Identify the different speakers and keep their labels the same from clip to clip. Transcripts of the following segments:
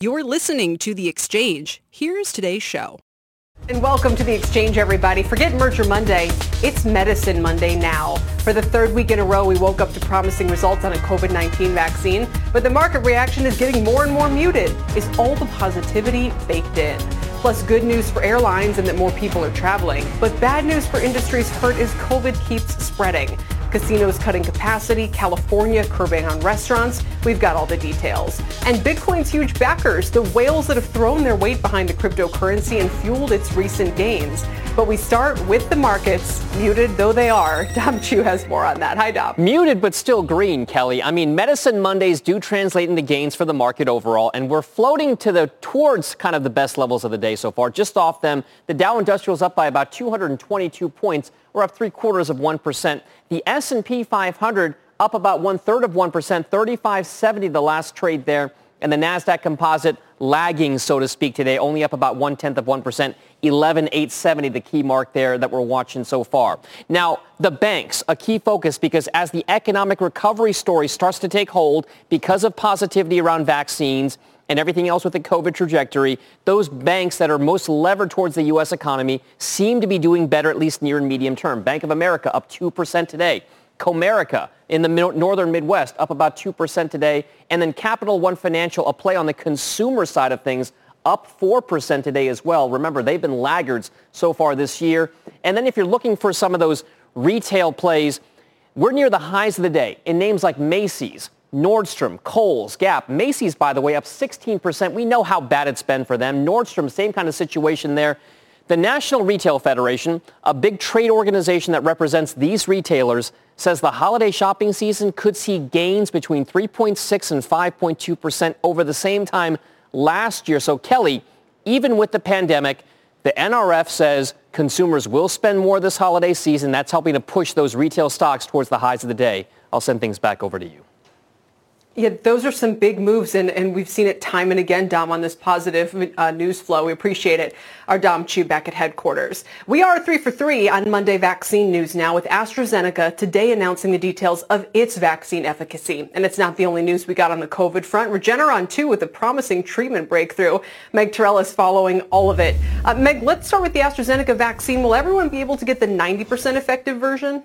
Speaker 1: You're listening to The Exchange. Here's today's show.
Speaker 2: And welcome to The Exchange, everybody. Forget Merger Monday. It's Medicine Monday now. For the third week in a row, we woke up to promising results on a COVID-19 vaccine, but the market reaction is getting more and more muted. Is all the positivity baked in? Plus good news for airlines and that more people are traveling. But bad news for industries hurt as COVID keeps spreading. Casinos cutting capacity, California curbing on restaurants. We've got all the details. And Bitcoin's huge backers, the whales that have thrown their weight behind the cryptocurrency and fueled its recent gains. But we start with the markets, muted though they are. Dom Chu has more on that. Hi, Dom.
Speaker 3: Muted but still green, Kelly. I mean, Medicine Mondays do translate into gains for the market overall, and we're floating to the towards kind of the best levels of the day so far. Just off them, the Dow Industrial is up by about 222 points. We're up three quarters of 1%. The S&P 500 up about one third of 1%, 3570 the last trade there. And the NASDAQ composite lagging, so to speak, today, only up about one-tenth of 1%, 11,870, the key mark there that we're watching so far. Now, the banks, a key focus because as the economic recovery story starts to take hold because of positivity around vaccines and everything else with the COVID trajectory, those banks that are most levered towards the U.S. economy seem to be doing better, at least near and medium term. Bank of America up 2% today. Comerica in the northern Midwest up about 2% today. And then Capital One Financial, a play on the consumer side of things, up 4% today as well. Remember, they've been laggards so far this year. And then if you're looking for some of those retail plays, we're near the highs of the day in names like Macy's, Nordstrom, Kohl's, Gap. Macy's, by the way, up 16%. We know how bad it's been for them. Nordstrom, same kind of situation there. The National Retail Federation, a big trade organization that represents these retailers, says the holiday shopping season could see gains between 3.6 and 5.2% over the same time last year. So Kelly, even with the pandemic, the NRF says consumers will spend more this holiday season. That's helping to push those retail stocks towards the highs of the day. I'll send things back over to you.
Speaker 2: Yeah, those are some big moves, and, and we've seen it time and again, Dom, on this positive uh, news flow. We appreciate it. Our Dom Chu back at headquarters. We are three for three on Monday vaccine news now with AstraZeneca today announcing the details of its vaccine efficacy. And it's not the only news we got on the COVID front. Regeneron, too, with a promising treatment breakthrough. Meg Terrell is following all of it. Uh, Meg, let's start with the AstraZeneca vaccine. Will everyone be able to get the 90% effective version?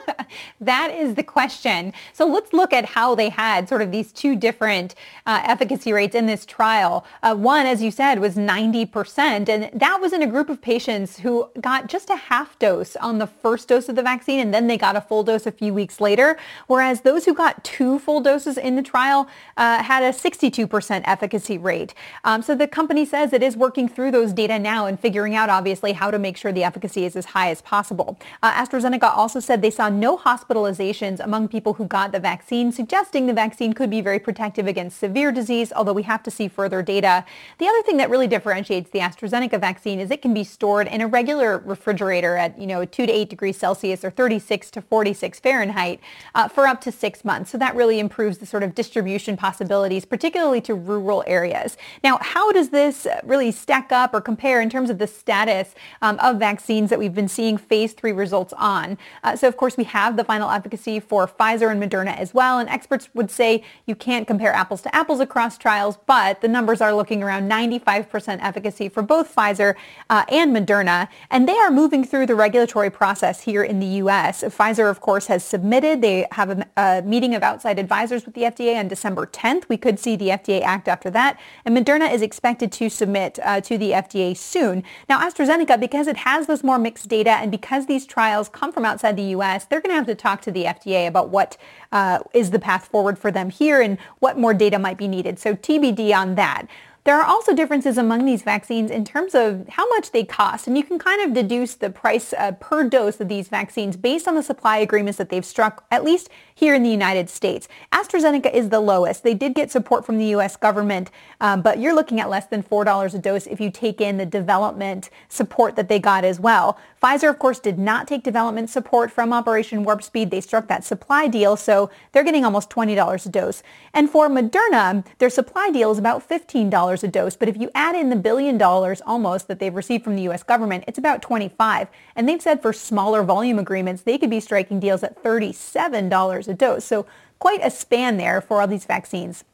Speaker 4: that is the question. So let's look at how they had sort of these two different uh, efficacy rates in this trial. Uh, one, as you said, was 90%, and that was in a group of patients who got just a half dose on the first dose of the vaccine, and then they got a full dose a few weeks later, whereas those who got two full doses in the trial uh, had a 62% efficacy rate. Um, so the company says it is working through those data now and figuring out, obviously, how to make sure the efficacy is as high as possible. Uh, AstraZeneca also said they saw no hospitalizations among people who got the vaccine, suggesting the vaccine could be very protective against severe disease, although we have to see further data. The other thing that really differentiates the AstraZeneca vaccine is it can be stored in a regular refrigerator at, you know, 2 to 8 degrees Celsius or 36 to 46 Fahrenheit uh, for up to six months. So that really improves the sort of distribution possibilities, particularly to rural areas. Now, how does this really stack up or compare in terms of the status um, of vaccines that we've been seeing phase three results on? Uh, so, of course, we have the final efficacy for Pfizer and Moderna as well. And experts would say you can't compare apples to apples across trials, but the numbers are looking around 95% efficacy for both Pfizer uh, and Moderna. And they are moving through the regulatory process here in the U.S. Pfizer, of course, has submitted. They have a, a meeting of outside advisors with the FDA on December 10th. We could see the FDA act after that. And Moderna is expected to submit uh, to the FDA soon. Now, AstraZeneca, because it has those more mixed data and because these trials come from outside the U.S., they're going to have to talk to the FDA about what uh, is the path forward for them here and what more data might be needed. So TBD on that. There are also differences among these vaccines in terms of how much they cost. And you can kind of deduce the price uh, per dose of these vaccines based on the supply agreements that they've struck, at least here in the United States. AstraZeneca is the lowest. They did get support from the U.S. government, um, but you're looking at less than $4 a dose if you take in the development support that they got as well. Pfizer, of course, did not take development support from Operation Warp Speed. They struck that supply deal, so they're getting almost $20 a dose. And for Moderna, their supply deal is about $15 a dose, but if you add in the billion dollars almost that they've received from the U.S. government, it's about 25. And they've said for smaller volume agreements, they could be striking deals at $37 a dose. So quite a span there for all these vaccines.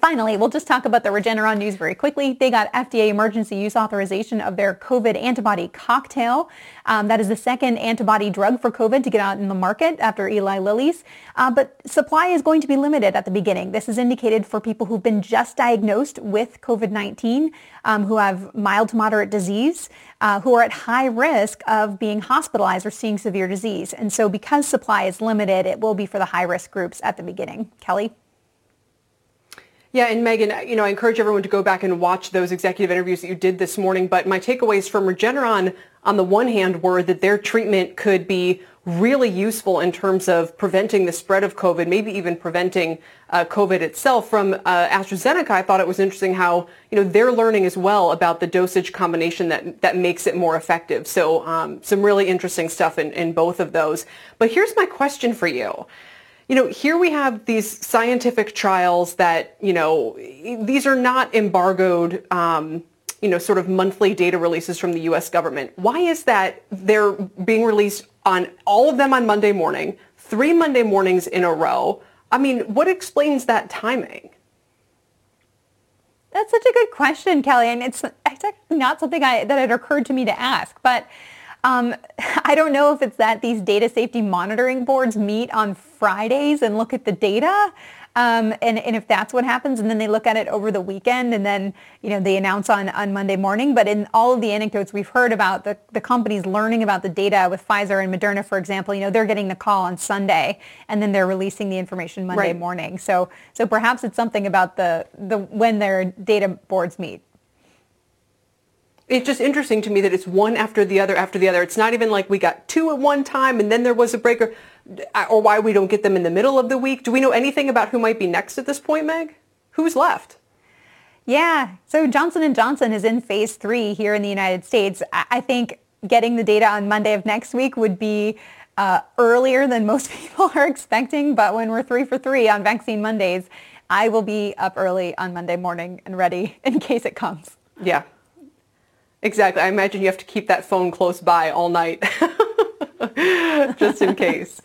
Speaker 4: Finally, we'll just talk about the Regeneron news very quickly. They got FDA emergency use authorization of their COVID antibody cocktail. Um, that is the second antibody drug for COVID to get out in the market after Eli Lilly's. Uh, but supply is going to be limited at the beginning. This is indicated for people who've been just diagnosed with COVID-19, um, who have mild to moderate disease, uh, who are at high risk of being hospitalized or seeing severe disease. And so because supply is limited, it will be for the high-risk groups at the beginning. Kelly?
Speaker 2: Yeah, and Megan, you know, I encourage everyone to go back and watch those executive interviews that you did this morning. But my takeaways from Regeneron, on the one hand, were that their treatment could be really useful in terms of preventing the spread of COVID, maybe even preventing uh, COVID itself. From uh, AstraZeneca, I thought it was interesting how you know they're learning as well about the dosage combination that that makes it more effective. So um, some really interesting stuff in, in both of those. But here's my question for you you know, here we have these scientific trials that, you know, these are not embargoed, um, you know, sort of monthly data releases from the U.S. government. Why is that they're being released on all of them on Monday morning, three Monday mornings in a row? I mean, what explains that timing?
Speaker 4: That's such a good question, Kelly, and it's, it's not something I, that had occurred to me to ask, but um, I don't know if it's that these data safety monitoring boards meet on Fridays and look at the data. Um, and, and if that's what happens, and then they look at it over the weekend, and then you know they announce on, on Monday morning. But in all of the anecdotes we've heard about the, the companies learning about the data with Pfizer and Moderna, for example, you know they're getting the call on Sunday, and then they're releasing the information Monday right. morning. So so perhaps it's something about the the when their data boards meet
Speaker 2: it's just interesting to me that it's one after the other after the other. It's not even like we got two at one time and then there was a breaker, or why we don't get them in the middle of the week. Do we know anything about who might be next at this point, Meg? Who's left?
Speaker 4: Yeah, so Johnson & Johnson is in phase three here in the United States. I think getting the data on Monday of next week would be uh, earlier than most people are expecting, but when we're three for three on Vaccine Mondays, I will be up early on Monday morning and ready in case it comes.
Speaker 2: Yeah, Exactly. I imagine you have to keep that phone close by all night, just in case.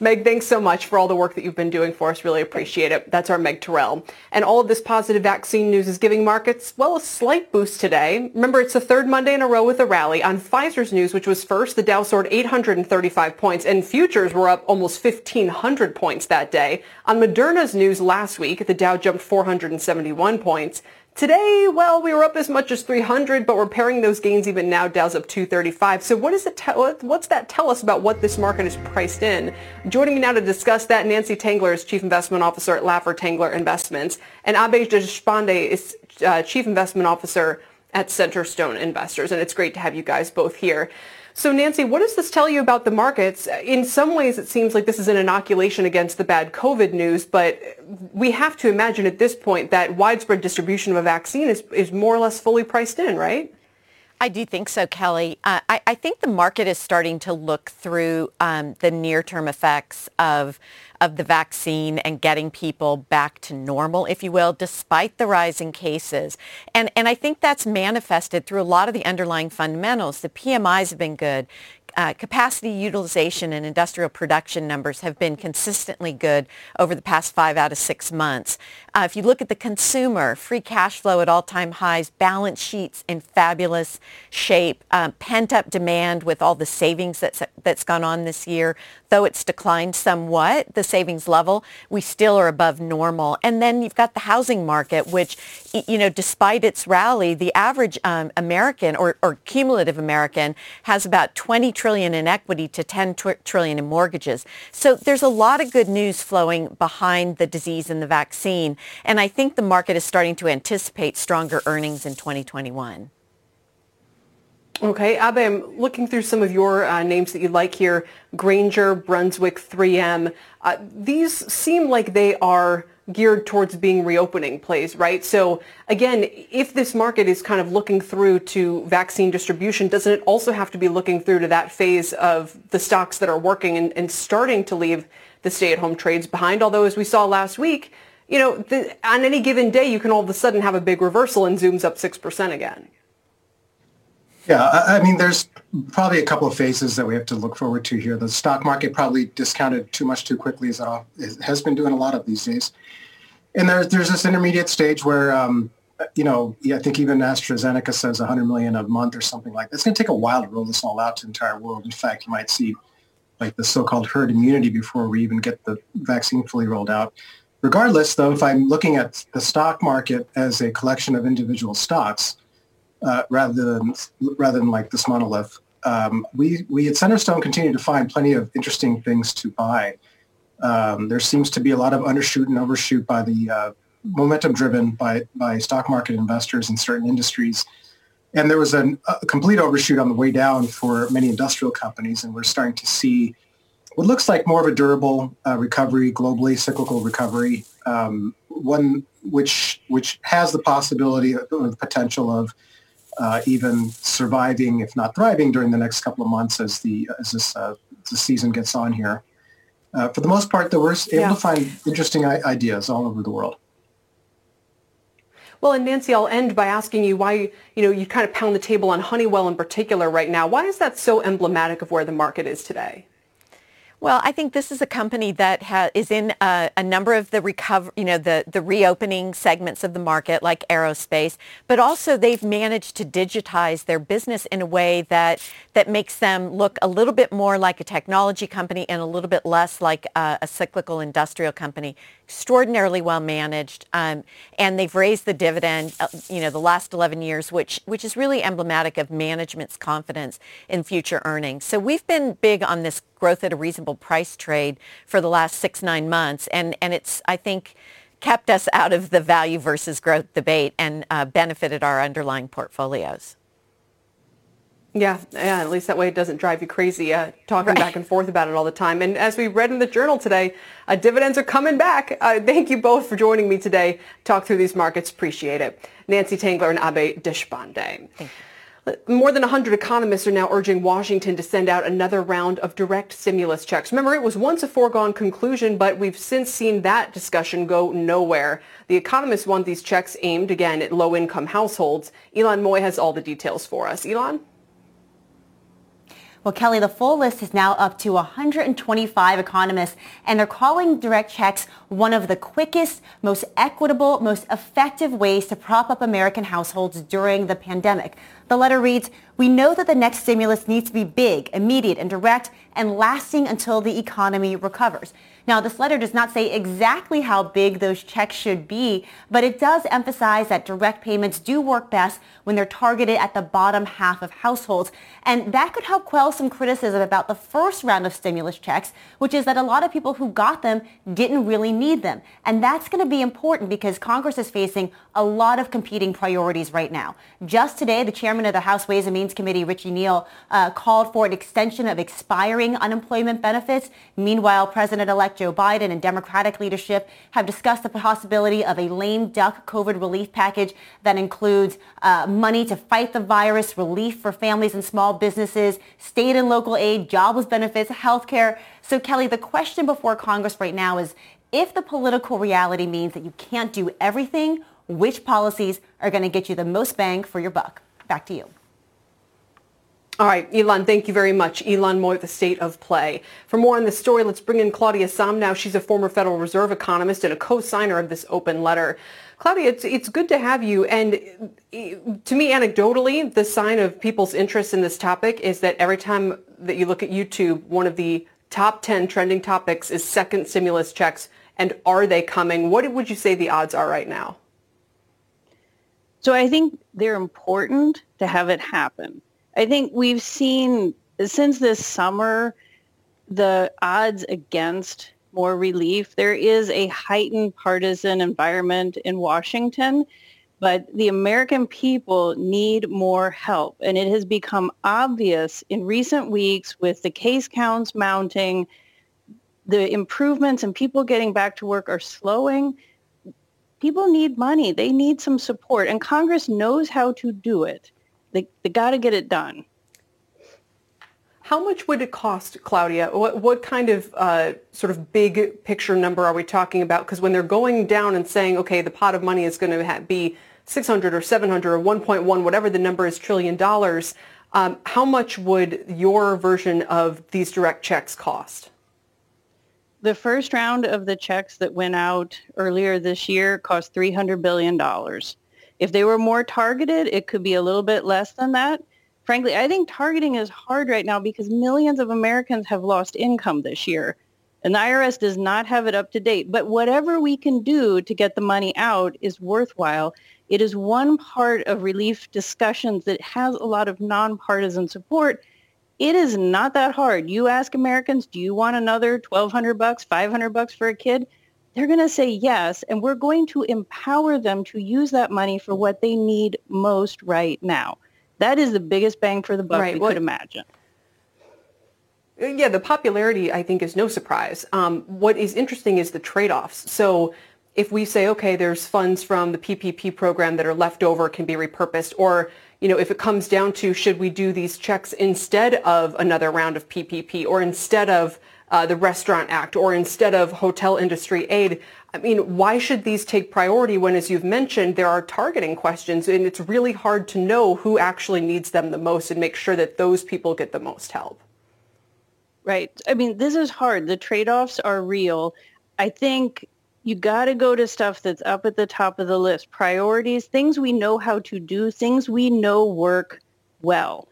Speaker 2: Meg, thanks so much for all the work that you've been doing for us. Really appreciate it. That's our Meg Terrell. And all of this positive vaccine news is giving markets, well, a slight boost today. Remember, it's the third Monday in a row with a rally. On Pfizer's news, which was first, the Dow soared 835 points, and futures were up almost 1,500 points that day. On Moderna's news last week, the Dow jumped 471 points. Today, well, we were up as much as 300, but we're pairing those gains even now. Dow's up 235. So what does it tell? What's that tell us about what this market is priced in? Joining me now to discuss that, Nancy Tengler is Chief Investment Officer at Laffer Tengler Investments, and Abhay Deshpande is uh, Chief Investment Officer at Centerstone Investors. And it's great to have you guys both here. So Nancy, what does this tell you about the markets? In some ways, it seems like this is an inoculation against the bad COVID news, but we have to imagine at this point that widespread distribution of a vaccine is, is more or less fully priced in, right?
Speaker 5: I do think so, Kelly. Uh, I, I, think the market is starting to look through um, the near-term effects of of the vaccine and getting people back to normal, if you will, despite the rising cases. And, and I think that's manifested through a lot of the underlying fundamentals. The PMIs have been good uh, capacity utilization and industrial production numbers have been consistently good over the past five out of six months. Uh, if you look at the consumer, free cash flow at all-time highs, balance sheets in fabulous shape, um, pent-up demand with all the savings that's, that's gone on this year, though it's declined somewhat, the savings level, we still are above normal. And then you've got the housing market, which, you know, despite its rally, the average um, American or, or, cumulative American has about 20 trillion in equity to 10 tr- trillion in mortgages. So there's a lot of good news flowing behind the disease and the vaccine. And I think the market is starting to anticipate stronger earnings in 2021.
Speaker 2: Okay, Abe, I'm looking through some of your uh, names that you like here. Grainger, Brunswick, 3M. Uh, these seem like they are geared towards being reopening plays, right? So again, if this market is kind of looking through to vaccine distribution, doesn't it also have to be looking through to that phase of the stocks that are working and, and starting to leave the stay-at-home trades behind? Although, as we saw last week, you know, the, on any given day, you can all of a sudden have a big reversal and zooms up 6% again.
Speaker 6: Yeah, I mean, there's probably a couple of phases that we have to look forward to here. The stock market probably discounted too much too quickly, as it has been doing a lot of these days. And there's there's this intermediate stage where, um, you know, I think even AstraZeneca says 100 million a month or something like that. It's going to take a while to roll this all out to the entire world. In fact, you might see like the so-called herd immunity before we even get the vaccine fully rolled out. Regardless, though, if I'm looking at the stock market as a collection of individual stocks, uh, rather than rather than like this monolith. Um, we we at Centerstone continue to find plenty of interesting things to buy. Um, there seems to be a lot of undershoot and overshoot by the uh, momentum driven by by stock market investors in certain industries. And there was an, a complete overshoot on the way down for many industrial companies, and we're starting to see what looks like more of a durable uh, recovery globally, cyclical recovery, um, one which which has the possibility or the potential of uh, even surviving, if not thriving, during the next couple of months as the as this uh, the season gets on here. Uh, for the most part, though, we're able yeah. to find interesting ideas all over the world.
Speaker 2: Well, and Nancy, I'll end by asking you why you know you kind of pound the table on Honeywell in particular right now. Why is that so emblematic of where the market is today?
Speaker 5: Well, I think this is a company that ha- is in a, a, number of the recover, you know, the, the reopening segments of the market, like aerospace, but also they've managed to digitize their business in a way that that makes them look a little bit more like a technology company and a little bit less like a, a cyclical industrial company extraordinarily well managed, um, and they've raised the dividend, uh, you know, the last 11 years, which which is really emblematic of management's confidence in future earnings. So we've been big on this growth at a reasonable price trade for the last six nine months, and and it's I think kept us out of the value versus growth debate and uh, benefited our underlying portfolios.
Speaker 2: Yeah, yeah, at least that way it doesn't drive you crazy uh, talking right. back and forth about it all the time. And as we read in the journal today, uh, dividends are coming back. Uh, thank you both for joining me today. Talk through these markets. Appreciate it. Nancy Tengler and Abe Deshpande. More than 100 economists are now urging Washington to send out another round of direct stimulus checks. Remember, it was once a foregone conclusion, but we've since seen that discussion go nowhere. The economists want these checks aimed, again, at low-income households. Ylan Mui has all the details for us. Ylan?
Speaker 7: Well, Kelly, the full list is now up to 125 economists, and they're calling direct checks one of the quickest, most equitable, most effective ways to prop up American households during the pandemic. The letter reads, we know that the next stimulus needs to be big, immediate, and direct, and lasting until the economy recovers. Now, this letter does not say exactly how big those checks should be, but it does emphasize that direct payments do work best when they're targeted at the bottom half of households. And that could help quell some criticism about the first round of stimulus checks, which is that a lot of people who got them didn't really need them. And that's going to be important because Congress is facing a lot of competing priorities right now. Just today, the chairman of the House Ways and Means Committee, Richie Neal, uh, called for an extension of expiring unemployment benefits. Meanwhile, President-elect Joe Biden and Democratic leadership have discussed the possibility of a lame duck COVID relief package that includes uh, money to fight the virus, relief for families and small businesses, state and local aid, jobless benefits, health care. So Kelly, the question before Congress right now is if the political reality means that you can't do everything, which policies are going to get you the most bang for your buck? Back to you.
Speaker 2: All right, Ylan, thank you very much. Ylan Mui, the state of play. For more on this story, let's bring in Claudia Sahm now. She's a former Federal Reserve economist and a co-signer of this open letter. Claudia, it's, it's good to have you. And eh, to me, anecdotally, the sign of people's interest in this topic is that every time that you look at YouTube, one of the top 10 trending topics is second stimulus checks and are they coming? What would you say the odds are right now?
Speaker 8: So I think they're important to have it happen. I think we've seen since this summer the odds against more relief. There is a heightened partisan environment in Washington, but the American people need more help. And it has become obvious in recent weeks with the case counts mounting, the improvements and people getting back to work are slowing. People need money. They need some support. And Congress knows how to do it. They, they got to get it done.
Speaker 2: How much would it cost, Claudia? What, what kind of uh, sort of big picture number are we talking about? Because when they're going down and saying, okay, the pot of money is going to be 600 or 700 or 1.1, whatever the number is, trillion dollars, um, how much would your version of these direct checks cost?
Speaker 8: The first round of the checks that went out earlier this year cost $300 billion. If they were more targeted, it could be a little bit less than that. Frankly, I think targeting is hard right now because millions of Americans have lost income this year. And the IRS does not have it up to date. But whatever we can do to get the money out is worthwhile. It is one part of relief discussions that has a lot of nonpartisan support it is not that hard. You ask Americans, do you want another 1200 bucks, 500 bucks for a kid? They're going to say yes, and we're going to empower them to use that money for what they need most right now. That is the biggest bang for the buck right. we could imagine.
Speaker 2: Uh, yeah, the popularity, I think, is no surprise. Um, what is interesting is the trade-offs. So if we say, okay, there's funds from the PPP program that are left over, can be repurposed, or you know, if it comes down to should we do these checks instead of another round of PPP or instead of uh, the Restaurant Act or instead of hotel industry aid, I mean, why should these take priority when, as you've mentioned, there are targeting questions and it's really hard to know who actually needs them the most and make sure that those people get the most help?
Speaker 8: Right. I mean, this is hard. The trade-offs are real. I think you got to go to stuff that's up at the top of the list. Priorities, things we know how to do, things we know work well.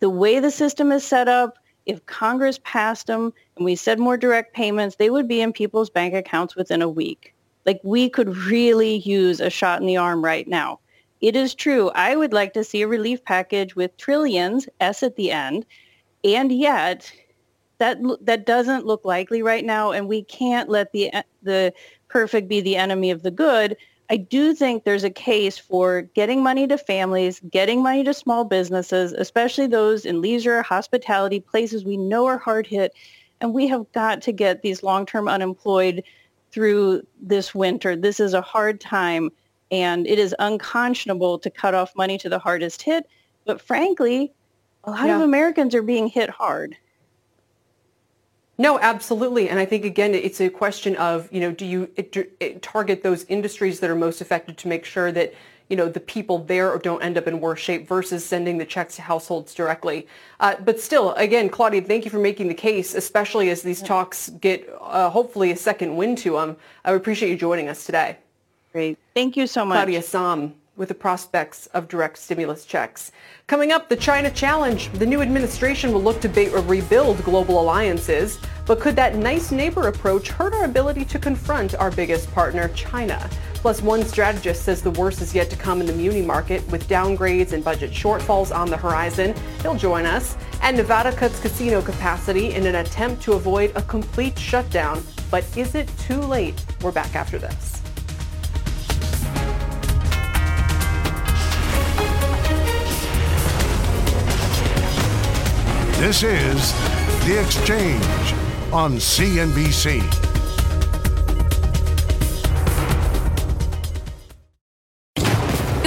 Speaker 8: The way the system is set up, if Congress passed them and we said more direct payments, they would be in people's bank accounts within a week. Like we could really use a shot in the arm right now. It is true. I would like to see a relief package with trillions, S at the end. And yet, that that doesn't look likely right now, and we can't let the eh, the perfect be the enemy of the good. I do think there's a case for getting money to families, getting money to small businesses, especially those in leisure, hospitality, places we know are hard hit. And we have got to get these long-term unemployed through this winter. This is a hard time, and it is unconscionable to cut off money to the hardest hit. But frankly, a lot yeah. of Americans are being hit hard.
Speaker 2: No, absolutely. And I think, again, it's a question of, you know, do you target those industries that are most affected to make sure that, you know, the people there don't end up in worse shape versus sending the checks to households directly. Uh, but still, again, Claudia, thank you for making the case, especially as these talks get uh, hopefully a second wind to them. I appreciate you joining us today.
Speaker 8: Great. Thank you so much.
Speaker 2: Claudia Sahm with the prospects of direct stimulus checks. Coming up, the China challenge. The new administration will look to rebuild global alliances, but could that nice neighbor approach hurt our ability to confront our biggest partner, China? Plus, one strategist says the worst is yet to come in the muni market with downgrades and budget shortfalls on the horizon. He'll join us. And Nevada cuts casino capacity in an attempt to avoid a complete shutdown. But is it too late? We're back after this.
Speaker 9: This is The Exchange on CNBC.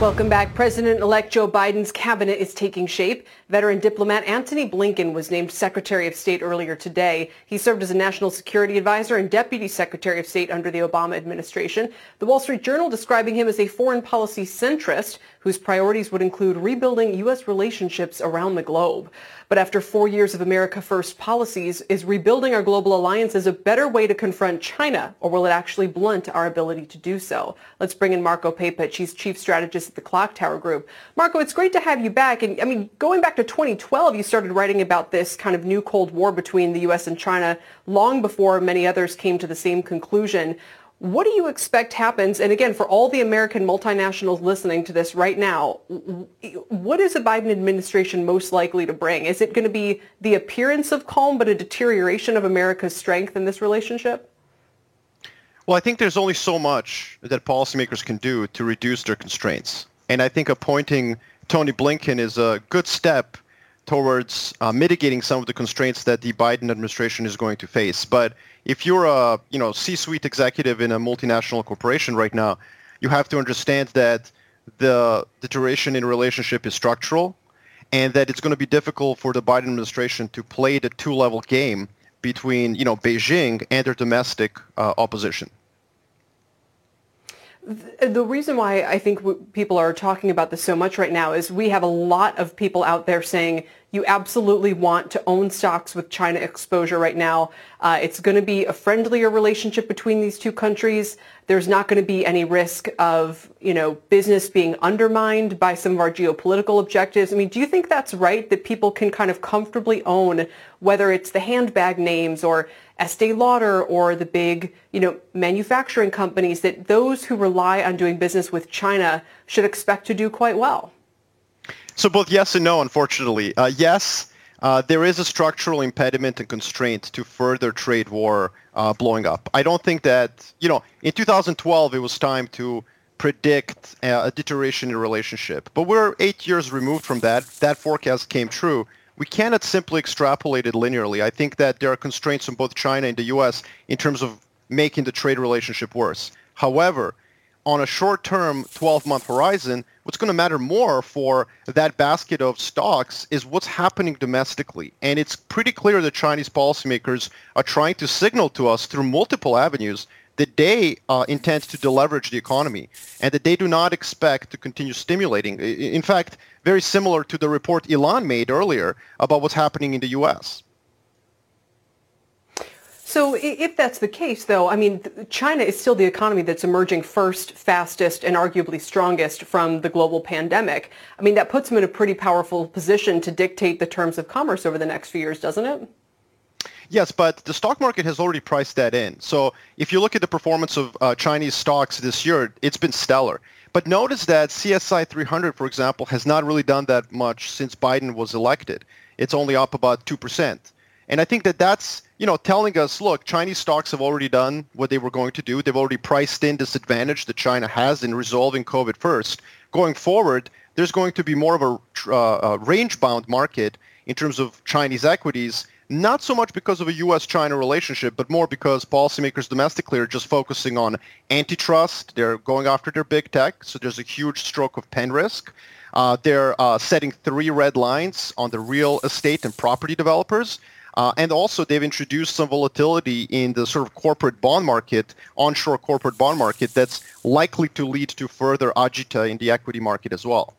Speaker 2: Welcome back. President-elect Joe Biden's cabinet is taking shape. Veteran diplomat Antony Blinken was named Secretary of State earlier today. He served as a national security advisor and deputy secretary of state under the Obama administration. The Wall Street Journal describing him as a foreign policy centrist whose priorities would include rebuilding U.S. relationships around the globe. But after four years of America First policies, is rebuilding our global alliances a better way to confront China, or will it actually blunt our ability to do so? Let's bring in Marko Papic. He's chief strategist at the Clock Tower Group. Marco, it's great to have you back. And I mean, going back to 2012, you started writing about this kind of new Cold War between the U.S. and China long before many others came to the same conclusion. What do you expect happens? And again, for all the American multinationals listening to this right now, what is the Biden administration most likely to bring? Is it going to be the appearance of calm, but a deterioration of America's strength in this relationship?
Speaker 10: Well, I think there's only so much that policymakers can do to reduce their constraints. And I think appointing Tony Blinken is a good step towards uh, mitigating some of the constraints that the Biden administration is going to face. But if you're a you know C-suite executive in a multinational corporation right now, you have to understand that the deterioration in relationship is structural, and that it's going to be difficult for the Biden administration to play the two-level game between you know Beijing and their domestic uh, opposition.
Speaker 2: The reason why I think people are talking about this so much right now is we have a lot of people out there saying you absolutely want to own stocks with China exposure right now. Uh, it's going to be a friendlier relationship between these two countries. There's not going to be any risk of, you know, business being undermined by some of our geopolitical objectives. I mean, do you think that's right that people can kind of comfortably own whether it's the handbag names or Estee Lauder or the big, you know, manufacturing companies that those who rely on doing business with China should expect to do quite well?
Speaker 10: So both yes and no, unfortunately. Uh, yes, uh, there is a structural impediment and constraint to further trade war uh, blowing up. I don't think that, you know, in 2012 it was time to predict uh, a deterioration in relationship. But we're eight years removed from that. That forecast came true. We cannot simply extrapolate it linearly. I think that there are constraints on both China and the U.S. in terms of making the trade relationship worse. However, on a short-term 12-month horizon, what's going to matter more for that basket of stocks is what's happening domestically. And it's pretty clear that Chinese policymakers are trying to signal to us through multiple avenues that they uh, intend to deleverage the economy and that they do not expect to continue stimulating. In fact, very similar to the report Ylan made earlier about what's happening in the U.S.
Speaker 2: So if that's the case, though, I mean, China is still the economy that's emerging first, fastest, and arguably strongest from the global pandemic. I mean, that puts them in a pretty powerful position to dictate the terms of commerce over the next few years, doesn't it?
Speaker 10: Yes, but the stock market has already priced that in. So if you look at the performance of uh, Chinese stocks this year, it's been stellar. But notice that CSI 300, for example, has not really done that much since Biden was elected. It's only up about 2%. And I think that that's you know, telling us, look, Chinese stocks have already done what they were going to do. They've already priced in this advantage that China has in resolving COVID first. Going forward, there's going to be more of a, uh, a range-bound market in terms of Chinese equities, not so much because of a U.S.-China relationship, but more because policymakers domestically are just focusing on antitrust. They're going after their big tech, so there's a huge stroke of pen risk. Uh, they're uh, setting three red lines on the real estate and property developers. Uh, and also, they've introduced some volatility in the sort of corporate bond market, onshore corporate bond market, that's likely to lead to further agita in the equity market as well.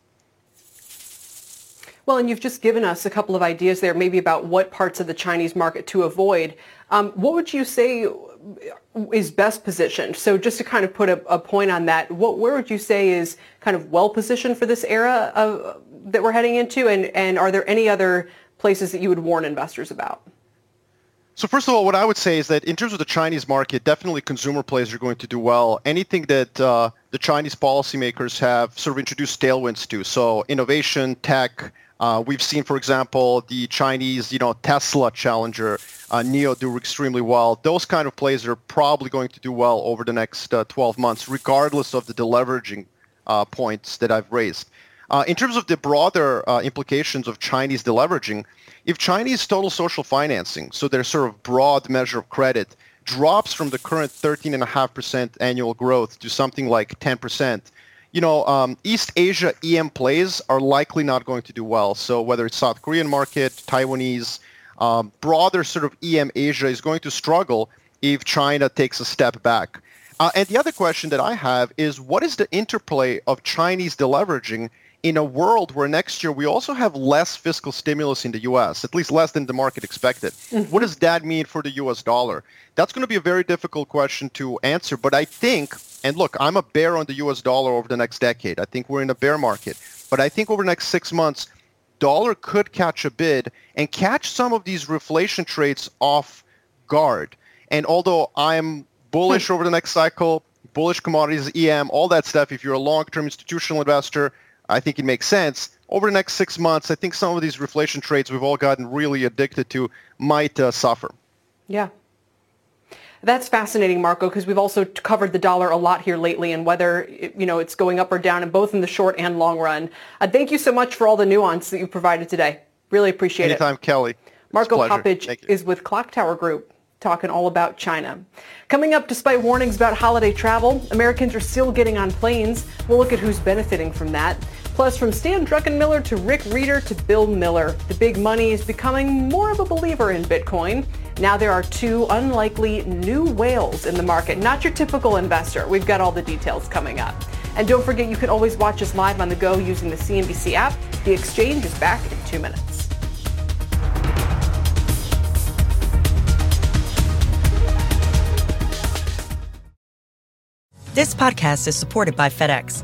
Speaker 2: Well, and you've just given us a couple of ideas there, maybe about what parts of the Chinese market to avoid. Um, what would you say is best positioned? So just to kind of put a, a point on that, what, where would you say is kind of well positioned for this era of, that we're heading into? And, and are there any other places that you would warn investors about?
Speaker 10: So first of all, what I would say is that in terms of the Chinese market, definitely consumer players are going to do well. Anything that uh, the Chinese policymakers have sort of introduced tailwinds to, so innovation, tech. Uh, we've seen, for example, the Chinese, you know, Tesla challenger, uh, NIO, do extremely well. Those kind of plays are probably going to do well over the next uh, 12 months, regardless of the deleveraging uh, points that I've raised. Uh, in terms of the broader uh, implications of Chinese deleveraging, if Chinese total social financing, so their sort of broad measure of credit, drops from the current 13.5% annual growth to something like 10%, you know, um, East Asia EM plays are likely not going to do well. So whether it's South Korean market, Taiwanese, um, broader sort of EM Asia is going to struggle if China takes a step back. Uh, and the other question that I have is what is the interplay of Chinese deleveraging in a world where next year we also have less fiscal stimulus in the US, at least less than the market expected? Mm-hmm. What does that mean for the US dollar? That's going to be a very difficult question to answer. But I think, and look, I'm a bear on the US dollar over the next decade. I think we're in a bear market. But I think over the next six months, dollar could catch a bid and catch some of these reflation trades off guard. And although I'm bullish over the next cycle, bullish commodities, EM, all that stuff. If you're a long-term institutional investor, I think it makes sense. Over the next six months, I think some of these reflation trades we've all gotten really addicted to might uh, suffer.
Speaker 2: Yeah. That's fascinating, Marco, because we've also covered the dollar a lot here lately and whether you know it's going up or down, and both in the short and long run. Uh, thank you so much for all the nuance that you provided today. Really appreciate
Speaker 10: Anytime,
Speaker 2: it.
Speaker 10: Anytime, Kelly.
Speaker 2: Marko Papic is with Clock Tower Group talking all about China. Coming up, despite warnings about holiday travel, Americans are still getting on planes. We'll look at who's benefiting from that. Plus, from Stan Druckenmiller to Rick Rieder to Bill Miller, the big money is becoming more of a believer in Bitcoin. Now there are two unlikely new whales in the market, not your typical investor. We've got all the details coming up. And don't forget, you can always watch us live on the go using the CNBC app. The exchange is back in two minutes.
Speaker 11: This podcast is supported by FedEx.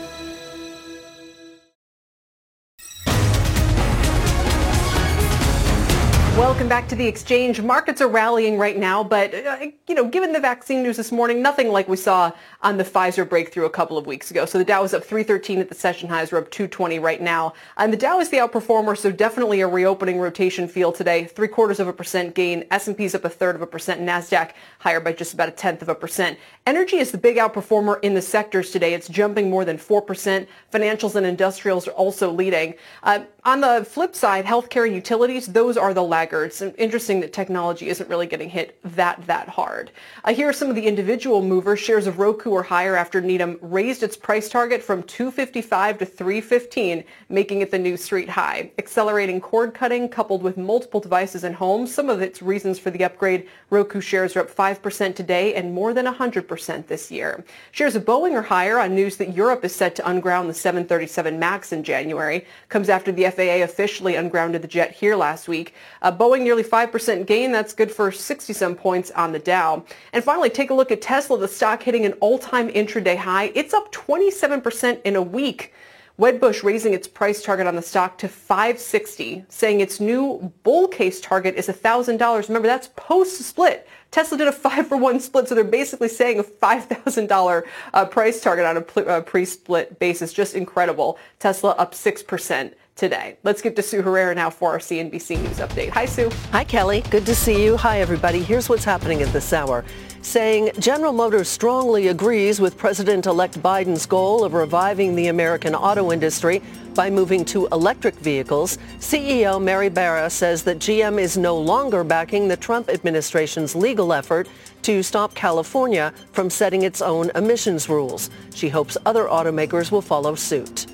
Speaker 2: Welcome back to the exchange. Markets are rallying right now, but uh, you know, given the vaccine news this morning, nothing like we saw on the Pfizer breakthrough a couple of weeks ago. So the Dow is up 313 at the session highs. We're up 220 right now. And the Dow is the outperformer, so definitely a reopening rotation feel today. Three quarters of a percent gain. S&P's up a third of a percent. NASDAQ higher by just about a tenth of a percent. Energy is the big outperformer in the sectors today. It's jumping more than 4%. Financials and industrials are also leading. Uh, on the flip side, healthcare and utilities, those are the laggards. Interesting that technology isn't really getting hit that, that hard. Uh, here are some of the individual movers. Shares of Roku are higher after Needham raised its price target from 255 to 315, making it the new street high. Accelerating cord cutting coupled with multiple devices in homes, some of its reasons for the upgrade. Roku shares are up 5% today and more than 100% this year. Shares of Boeing are higher on news that Europe is set to unground the 737 MAX in January. Comes after the FAA officially ungrounded the jet here last week. Uh, Boeing nearly 5% gain. That's good for 60-some points on the Dow. And finally, take a look at Tesla, the stock hitting an all-time intraday high. It's up 27% in a week. Wedbush raising its price target on the stock to 560, saying its new bull case target is $1,000. Remember, that's post-split. Tesla did a five for one split, so they're basically saying a $5,000 uh, price target on a uh, pre-split basis. Just incredible. Tesla up 6% today. Let's get to Sue Herrera now for our CNBC News update. Hi, Sue.
Speaker 12: Hi, Kelly. Good to see you. Hi, everybody. Here's what's happening at this hour. Saying General Motors strongly agrees with President-elect Biden's goal of reviving the American auto industry by moving to electric vehicles. CEO Mary Barra says that GM is no longer backing the Trump administration's legal effort to stop California from setting its own emissions rules. She hopes other automakers will follow suit.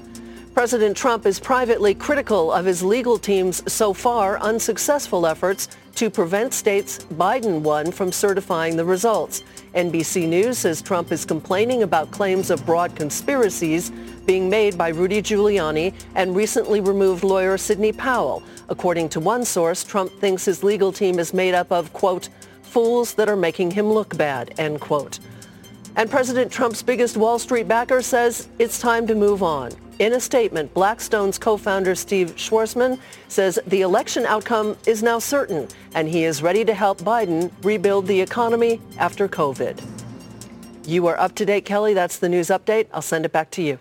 Speaker 12: President Trump is privately critical of his legal team's so far unsuccessful efforts to prevent states Biden won from certifying the results. NBC News says Trump is complaining about claims of broad conspiracies being made by Rudy Giuliani and recently removed lawyer Sidney Powell. According to one source, Trump thinks his legal team is made up of, quote, fools that are making him look bad, end quote. And President Trump's biggest Wall Street backer says it's time to move on. In a statement, Blackstone's co-founder Steve Schwarzman says the election outcome is now certain and he is ready to help Biden rebuild the economy after COVID. You are up to date, Kelly. That's the news update. I'll send it back to you.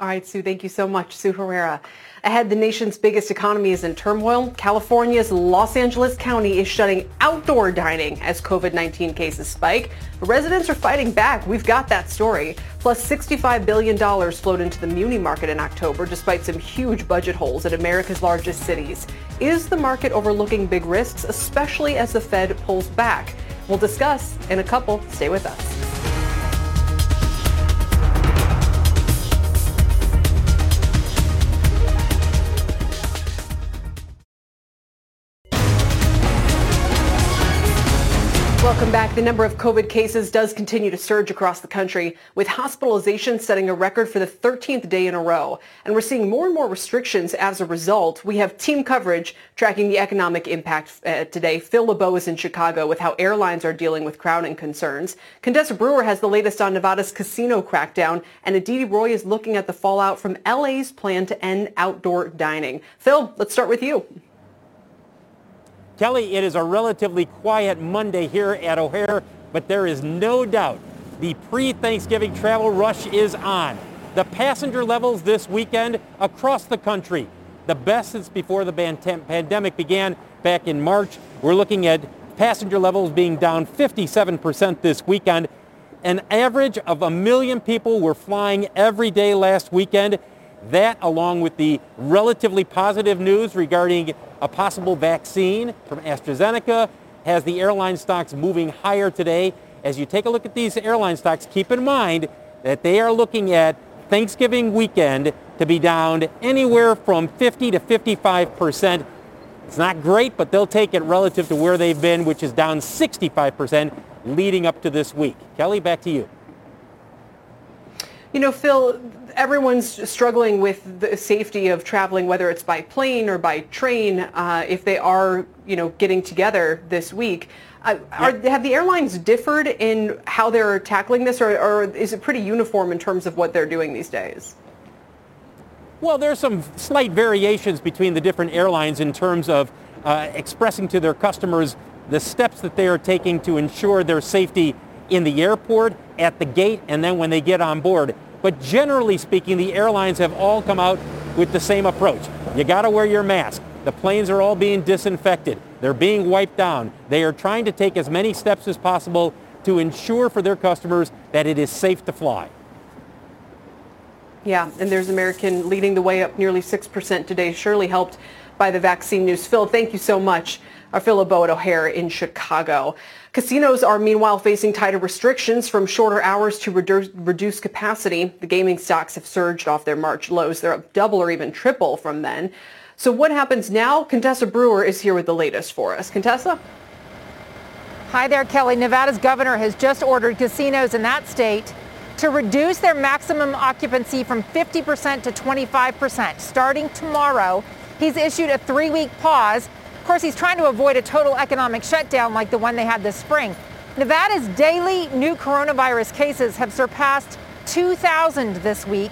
Speaker 2: All right, Sue, thank you so much. Sue Herrera. Ahead, the nation's biggest economy is in turmoil. California's Los Angeles County is shutting outdoor dining as COVID-19 cases spike. But residents are fighting back. We've got that story. Plus, $65 billion flowed into the muni market in October despite some huge budget holes at America's largest cities. Is the market overlooking big risks, especially as the Fed pulls back? We'll discuss in a couple. Stay with us. Back. The number of COVID cases does continue to surge across the country, with hospitalizations setting a record for the 13th day in a row. And we're seeing more and more restrictions as a result. We have team coverage tracking the economic impact uh, today. Phil LeBeau is in Chicago with how airlines are dealing with crowding concerns. Contessa Brewer has the latest on Nevada's casino crackdown, and Aditi Roy is looking at the fallout from LA's plan to end outdoor dining. Phil, let's start with you.
Speaker 13: Kelly, it is a relatively quiet Monday here at O'Hare, but there is no doubt the pre-Thanksgiving travel rush is on. The passenger levels this weekend across the country, the best since before the pandemic began back in March. We're looking at passenger levels being down 57% this weekend. An average of a million people were flying every day last weekend. That, along with the relatively positive news regarding a possible vaccine from AstraZeneca, has the airline stocks moving higher today. As you take a look at these airline stocks, keep in mind that they are looking at Thanksgiving weekend to be down anywhere from 50 to 55 percent. It's not great, but they'll take it relative to where they've been, which is down 65 percent leading up to this week. Kelly, back to you.
Speaker 2: You know, Phil, everyone's struggling with the safety of traveling, whether it's by plane or by train, uh, if they are, you know, getting together this week. Uh, are, have the airlines differed in how they're tackling this, or, or is it pretty uniform in terms of what they're doing these days?
Speaker 13: Well, there's some slight variations between the different airlines in terms of uh, expressing to their customers the steps that they are taking to ensure their safety in the airport, at the gate, and then when they get on board. But generally speaking, the airlines have all come out with the same approach. You got to wear your mask. The planes are all being disinfected. They're being wiped down. They are trying to take as many steps as possible to ensure for their customers that it is safe to fly.
Speaker 2: Yeah, and there's American leading the way up nearly 6% today, surely helped by the vaccine news. Phil, thank you so much. Uh, Our Phil LeBeau at O'Hare in Chicago. Casinos are meanwhile facing tighter restrictions from shorter hours to reduce, reduce capacity. The gaming stocks have surged off their March lows. They're up double or even triple from then. So what happens now? Contessa Brewer is here with the latest for us. Contessa?
Speaker 14: Hi there, Kelly. Nevada's governor has just ordered casinos in that state to reduce their maximum occupancy from 50% to 25% starting tomorrow. He's issued a three-week pause of course, he's trying to avoid a total economic shutdown like the one they had this spring. Nevada's daily new coronavirus cases have surpassed 2,000 this week.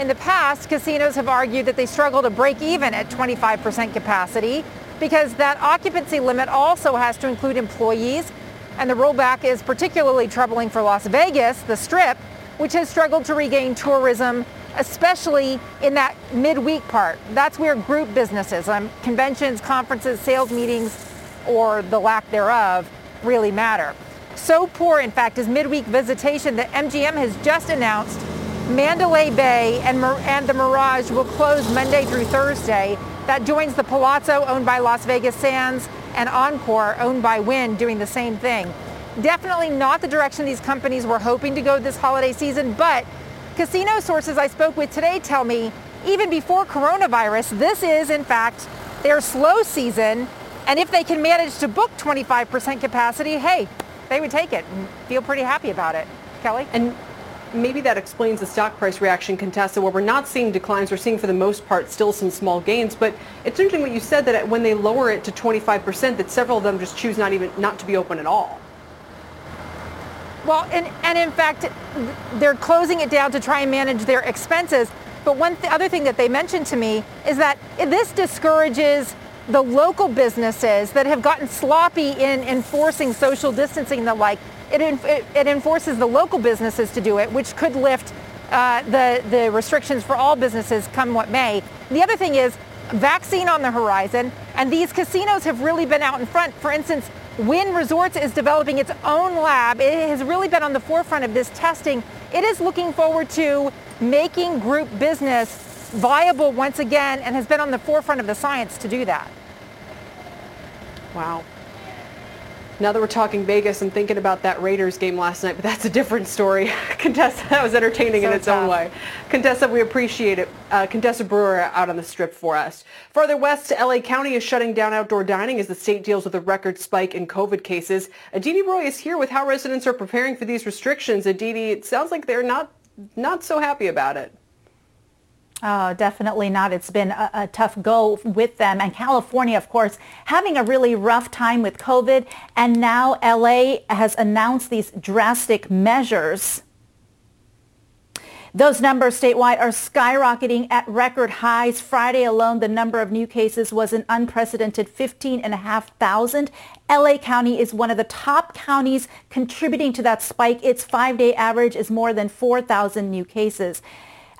Speaker 14: In the past, casinos have argued that they struggle to break even at 25% capacity because that occupancy limit also has to include employees. And the rollback is particularly troubling for Las Vegas, the Strip, which has struggled to regain tourism especially in that midweek part. That's where group businesses, um, conventions, conferences, sales meetings, or the lack thereof really matter. So poor, in fact, is midweek visitation that MGM has just announced Mandalay Bay and, and the Mirage will close Monday through Thursday. That joins the Palazzo owned by Las Vegas Sands and Encore owned by Wynn doing the same thing. Definitely not the direction these companies were hoping to go this holiday season, but Casino sources I spoke with today tell me even before coronavirus, this is in fact their slow season. And if they can manage to book 25% capacity, hey, they would take it and feel pretty happy about it. Kelly?
Speaker 2: And maybe that explains the stock price reaction, Contessa, where we're not seeing declines. We're seeing for the most part still some small gains. But it's interesting what you said that when they lower it to 25%, that several of them just choose not even not to be open at all.
Speaker 14: Well, and, and in fact, they're closing it down to try and manage their expenses. But one th- other thing that they mentioned to me is that this discourages the local businesses that have gotten sloppy in enforcing social distancing and the like. It, it, it enforces the local businesses to do it, which could lift uh, the, the restrictions for all businesses come what may. The other thing is vaccine on the horizon, and these casinos have really been out in front. For instance, Wynn Resorts is developing its own lab. It has really been on the forefront of this testing. It is looking forward to making group business viable once again and has been on the forefront of the science to do that.
Speaker 2: Wow. Now that we're talking Vegas, I'm thinking about that Raiders game last night, but that's a different story. Contessa, that was entertaining so in its tough. own way. Contessa, we appreciate it. Uh, Contessa Brewer out on the strip for us. Further west, LA County is shutting down outdoor dining as the state deals with a record spike in COVID cases. Aditi Roy is here with how residents are preparing for these restrictions. Aditi, it sounds like they're not not so happy about it.
Speaker 4: Oh, definitely not. It's been a, a, tough go with them. And California, of course, having a really rough time with COVID. And now LA has announced these drastic measures. Those numbers statewide are skyrocketing at record highs. Friday alone, the number of new cases was an unprecedented 15,500. LA County is one of the top counties contributing to that spike. Its five-day average is more than 4,000 new cases.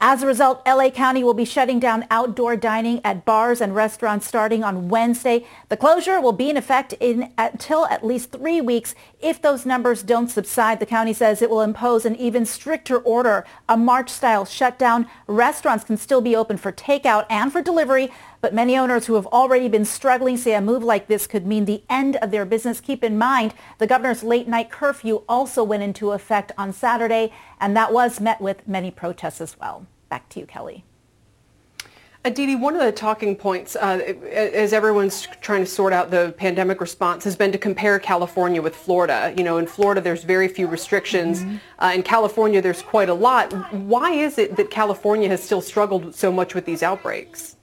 Speaker 4: As a result, LA County will be shutting down outdoor dining at bars and restaurants starting on Wednesday. The closure will be in effect in, until at least three weeks. If those numbers don't subside, the county says it will impose an even stricter order, a March-style shutdown. Restaurants can still be open for takeout and for delivery, but many owners who have already been struggling say a move like this could mean the end of their business. Keep in mind, the governor's late night curfew also went into effect on Saturday, and that was met with many protests as well. Back to you, Kelly.
Speaker 2: Aditi, one of the talking points uh, as everyone's trying to sort out the pandemic response has been to compare California with Florida. You know, in Florida, there's very few restrictions. Mm-hmm. Uh, in California, there's quite a lot. Why is it that California has still struggled so much with these outbreaks?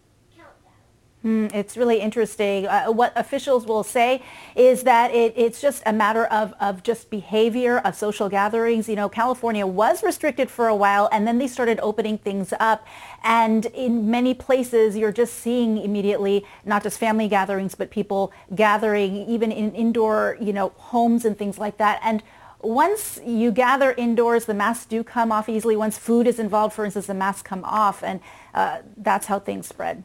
Speaker 4: Mm, it's really interesting. Uh, what officials will say is that it, it's just a matter of, of just behavior of social gatherings. You know, California was restricted for a while and then they started opening things up. And in many places, you're just seeing immediately not just family gatherings, but people gathering even in indoor, you know, homes and things like that. And once you gather indoors, the masks do come off easily. Once food is involved, for instance, the masks come off. And uh, that's how things spread.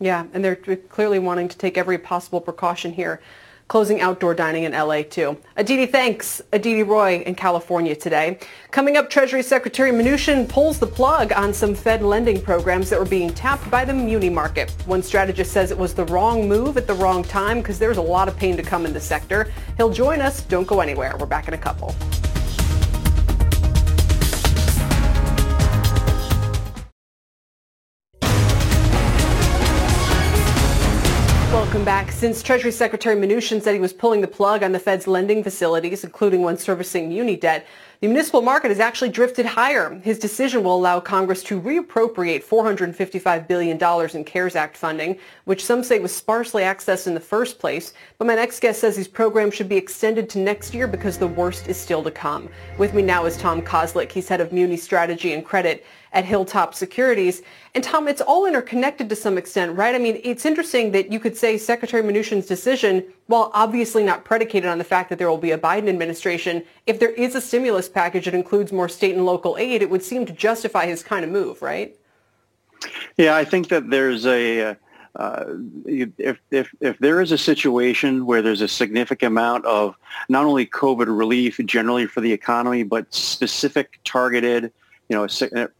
Speaker 2: Yeah, and they're clearly wanting to take every possible precaution here, closing outdoor dining in LA too. Aditi, thanks. Aditi Roy in California today. Coming up, Treasury Secretary Mnuchin pulls the plug on some Fed lending programs that were being tapped by the muni market. One strategist says it was the wrong move at the wrong time because there's a lot of pain to come in the sector. He'll join us. Don't go anywhere. We're back in a couple. Welcome back. Since Treasury Secretary Mnuchin said he was pulling the plug on the Fed's lending facilities, including one servicing muni debt, the municipal market has actually drifted higher. His decision will allow Congress to reappropriate $455 billion in CARES Act funding, which some say was sparsely accessed in the first place. But my next guest says these programs should be extended to next year because the worst is still to come. With me now is Tom Kozlik. He's head of Muni Strategy and Credit at Hilltop Securities. And Tom, it's all interconnected to some extent, right? I mean, it's interesting that you could say Secretary Mnuchin's decision, while obviously not predicated on the fact that there will be a Biden administration, if there is a stimulus package that includes more state and local aid, it would seem to justify his kind of move, right?
Speaker 15: Yeah, I think that there's a, uh, if, if, if there is a situation where there's a significant amount of not only COVID relief generally for the economy, but specific targeted you know,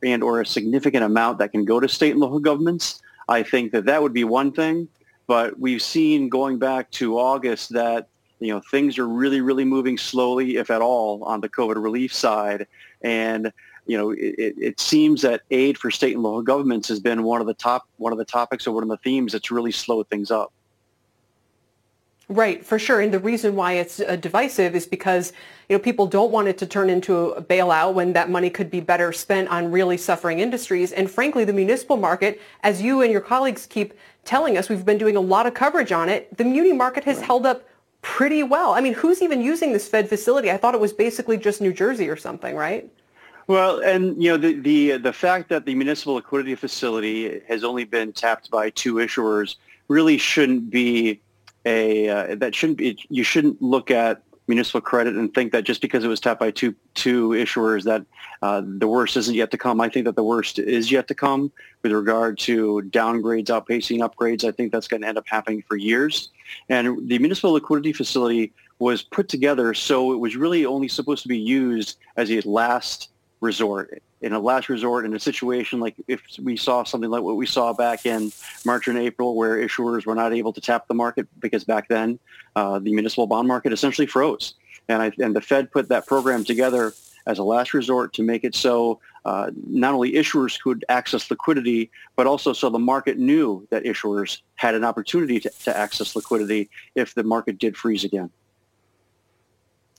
Speaker 15: and or a significant amount that can go to state and local governments, I think that that would be one thing. But we've seen going back to August that you know things are really, really moving slowly, if at all, on the COVID relief side. And you know, it, it seems that aid for state and local governments has been one of the top one of the topics or one of the themes that's really slowed things up.
Speaker 2: Right, for sure. And the reason why it's uh, divisive is because you know people don't want it to turn into a bailout when that money could be better spent on really suffering industries. And frankly, the municipal market, as you and your colleagues keep telling us, we've been doing a lot of coverage on it. The muni market has held up pretty well. I mean, who's even using this Fed facility? I thought it was basically just New Jersey or something, right?
Speaker 15: Well, and you know the the the fact that the municipal liquidity facility has only been tapped by two issuers really shouldn't be a uh, that shouldn't be you shouldn't look at municipal credit and think that just because it was tapped by two two issuers that uh, the worst isn't yet to come. I think that the worst is yet to come with regard to downgrades outpacing upgrades. I think that's going to end up happening for years. And the municipal liquidity facility was put together so it was really only supposed to be used as a last resort in a last resort in a situation like if we saw something like what we saw back in March and April where issuers were not able to tap the market because back then uh, the municipal bond market essentially froze. And, I, and the Fed put that program together as a last resort to make it so uh, not only issuers could access liquidity, but also so the market knew that issuers had an opportunity to, to access liquidity if the market did freeze again.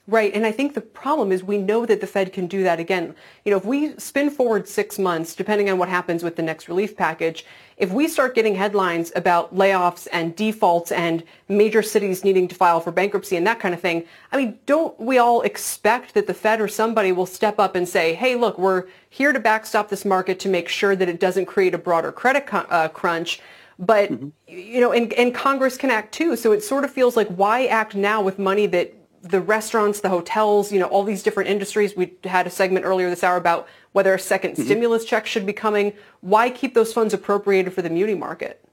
Speaker 2: Right. And I think the problem is we know that the Fed can do that again. You know, if we spin forward six months, depending on what happens with the next relief package, if we start getting headlines about layoffs and defaults and major cities needing to file for bankruptcy and that kind of thing, I mean, don't we all expect that the Fed or somebody will step up and say, hey, look, we're here to backstop this market to make sure that it doesn't create a broader credit uh, crunch. But, mm-hmm. you know, and, and Congress can act too. So it sort of feels like why act now with money that the restaurants, the hotels, you know, all these different industries. We had a segment earlier this hour about whether a 2nd mm-hmm. stimulus check should be coming. Why keep those funds appropriated for the muni market?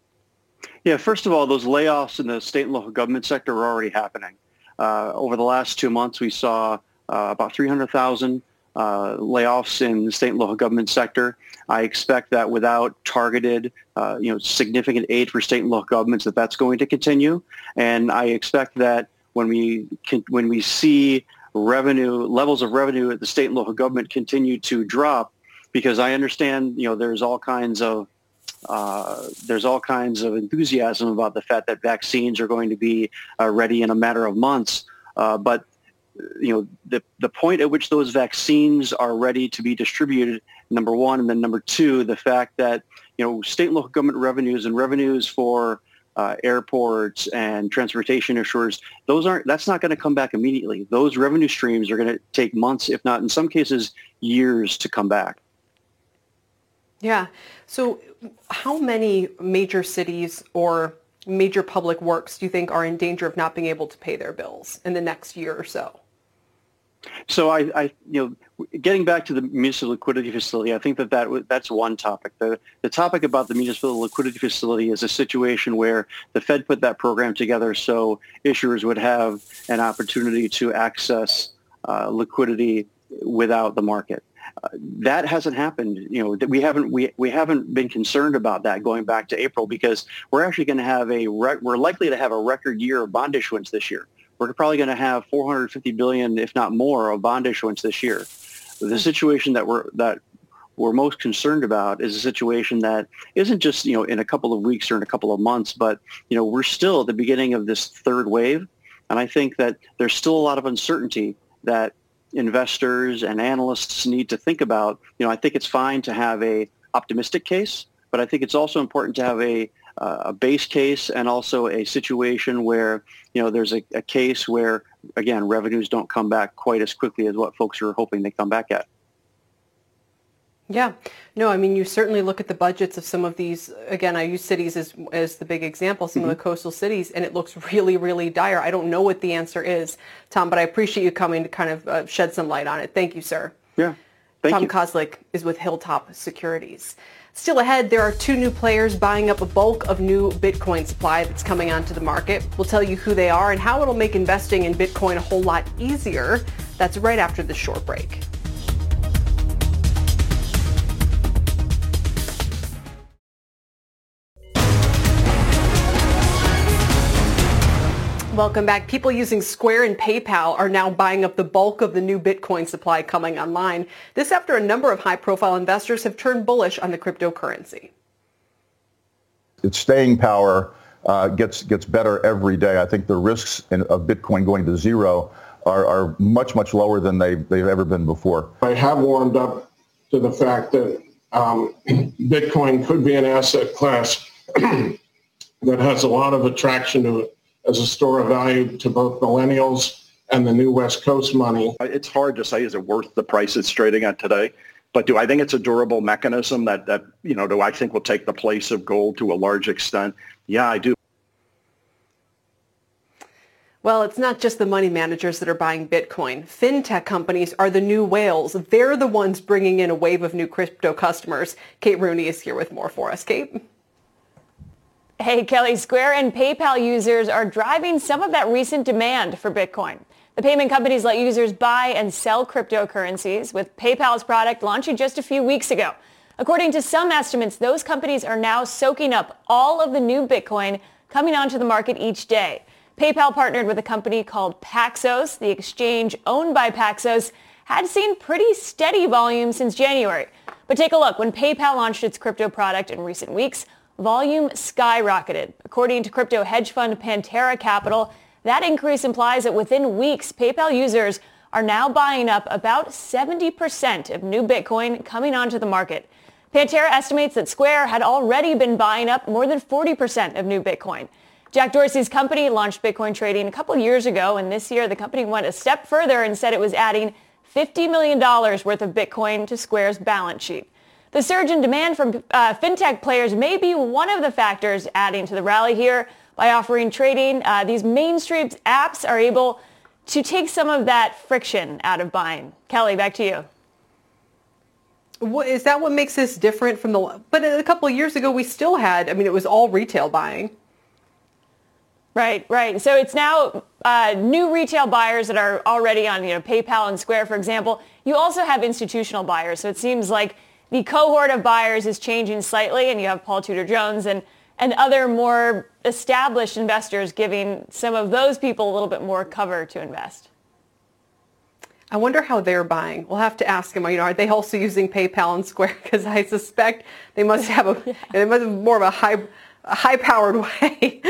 Speaker 15: Yeah, first of all, those layoffs in the state and local government sector are already happening. Uh, over the last two months, we saw uh, about 300,000 uh, layoffs in the state and local government sector. I expect that without targeted, uh, you know, significant aid for state and local governments, that that's going to continue. And I expect that when we can, when we see revenue levels of revenue at the state and local government continue to drop, because I understand you know there's all kinds of uh, there's all kinds of enthusiasm about the fact that vaccines are going to be uh, ready in a matter of months, uh, but you know the the point at which those vaccines are ready to be distributed number one and then number two the fact that you know state and local government revenues and revenues for uh, airports and transportation issuers, those aren't. That's not going to come back immediately. Those revenue streams are going to take months, if not in some cases years, to come back.
Speaker 2: Yeah. So, how many major cities or major public works do you think are in danger of not being able to pay their bills in the next year or so?
Speaker 15: So I, I, you know, getting back to the municipal liquidity facility, I think that, that that's one topic. The, the topic about the municipal liquidity facility is a situation where the Fed put that program together so issuers would have an opportunity to access uh, liquidity without the market. Uh, that hasn't happened. You know, we haven't we, we haven't been concerned about that going back to April because we're actually going to have a re- we're likely to have a record year of bond issuance this year we're probably going to have 450 billion, if not more, of bond issuance this year. The hmm. situation that we're that we're most concerned about is a situation that isn't just you know in a couple of weeks or in a couple of months, but you know we're still at the beginning of this third wave, and I think that there's still a lot of uncertainty that investors and analysts need to think about. You know, I think it's fine to have a optimistic case, but I think it's also important to have a a base case and also a situation where you know there's a, a, case where again revenues don't come back quite as quickly as what folks are hoping they come back at.
Speaker 2: Yeah, no, I mean you certainly look at the budgets of some of these. Again, I use cities as as the big example. Some mm-hmm. of the coastal cities, and it looks really, really dire. I don't know what the answer is, Tom, but I appreciate you coming to kind of uh, shed some light on it. Thank you, sir.
Speaker 15: Yeah.
Speaker 2: Thank Tom
Speaker 15: you.
Speaker 2: Kozlik is with Hilltop Securities. Still ahead, there are two new players buying up a bulk of new Bitcoin supply that's coming onto the market. We'll tell you who they are and how it'll make investing in Bitcoin a whole lot easier. That's right after this short break. Welcome back. People using Square and PayPal are now buying up the bulk of the new Bitcoin supply coming online. This after a number of high-profile investors have turned bullish on the cryptocurrency.
Speaker 16: Its staying power uh, gets gets better every day. I think the risks in, of Bitcoin going to zero are, are much much lower than they they've ever been before.
Speaker 17: I have warmed up to the fact that um, Bitcoin could be an asset class that has a lot of attraction to it as a store of value to both millennials and the new West Coast money.
Speaker 18: Uh, it's hard to say is it worth the price it's trading at today. But do I think it's a durable mechanism that, that, you know, do I think will take the place of gold to a large extent? Yeah, I do.
Speaker 2: Well, it's not just the money managers that are buying Bitcoin. FinTech companies are the new whales. They're the ones bringing in a wave of new crypto customers. Kate Rooney is here with more for us. Kate?
Speaker 19: Hey, Kelly, Square and PayPal users are driving some of that recent demand for Bitcoin. The payment companies let users buy and sell cryptocurrencies, with PayPal's product launching just a few weeks ago. According to some estimates, those companies are now soaking up all of the new Bitcoin coming onto the market each day. PayPal partnered with a company called Paxos. The exchange owned by Paxos had seen pretty steady volume since January. But take a look. When PayPal launched its crypto product in recent weeks, volume skyrocketed. According to crypto hedge fund Pantera Capital, that increase implies that within weeks, PayPal users are now buying up about 70% of new Bitcoin coming onto the market. Pantera estimates that Square had already been buying up more than 40% of new Bitcoin. Jack Dorsey's company launched Bitcoin trading a couple years ago, and this year the company went a step further and said it was adding $50 million worth of Bitcoin to Square's balance sheet. The surge in demand from uh, fintech players may be one of the factors adding to the rally here by offering trading. Uh, these mainstream apps are able to take some of that friction out of buying. Kelly, back to you.
Speaker 2: What, is that what makes this different from the? But a couple of years ago, we still had. I mean, it was all retail buying.
Speaker 19: Right, right. So it's now uh, new retail buyers that are already on, you know, PayPal and Square, for example. You also have institutional buyers. So it seems like the cohort of buyers is changing slightly, and you have Paul Tudor Jones and and other more established investors giving some of those people a little bit more cover to invest.
Speaker 2: I wonder how they're buying. We'll have to ask them. You know, are they also using PayPal and Square? Because I suspect they must have a, yeah. they must have more of a high high-powered way.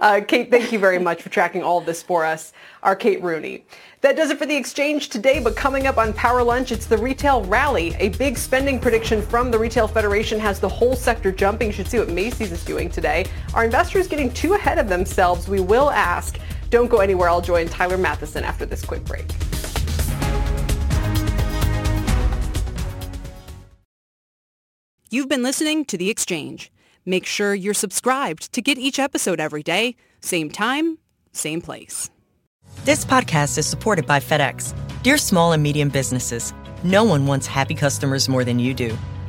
Speaker 2: Uh, Kate, thank you very much for tracking all of this for us. Our Kate Rooney. That does it for the exchange today, but coming up on Power Lunch, it's the retail rally. A big spending prediction from the Retail Federation has the whole sector jumping. You should see what Macy's is doing today. Are investors getting too ahead of themselves? We will ask. Don't go anywhere. I'll join Tyler Mathisen after this quick break.
Speaker 20: You've been listening to The Exchange. Make sure you're subscribed to get each episode every day, same time, same place.
Speaker 11: This podcast is supported by FedEx. Dear small and medium businesses, no one wants happy customers more than you do.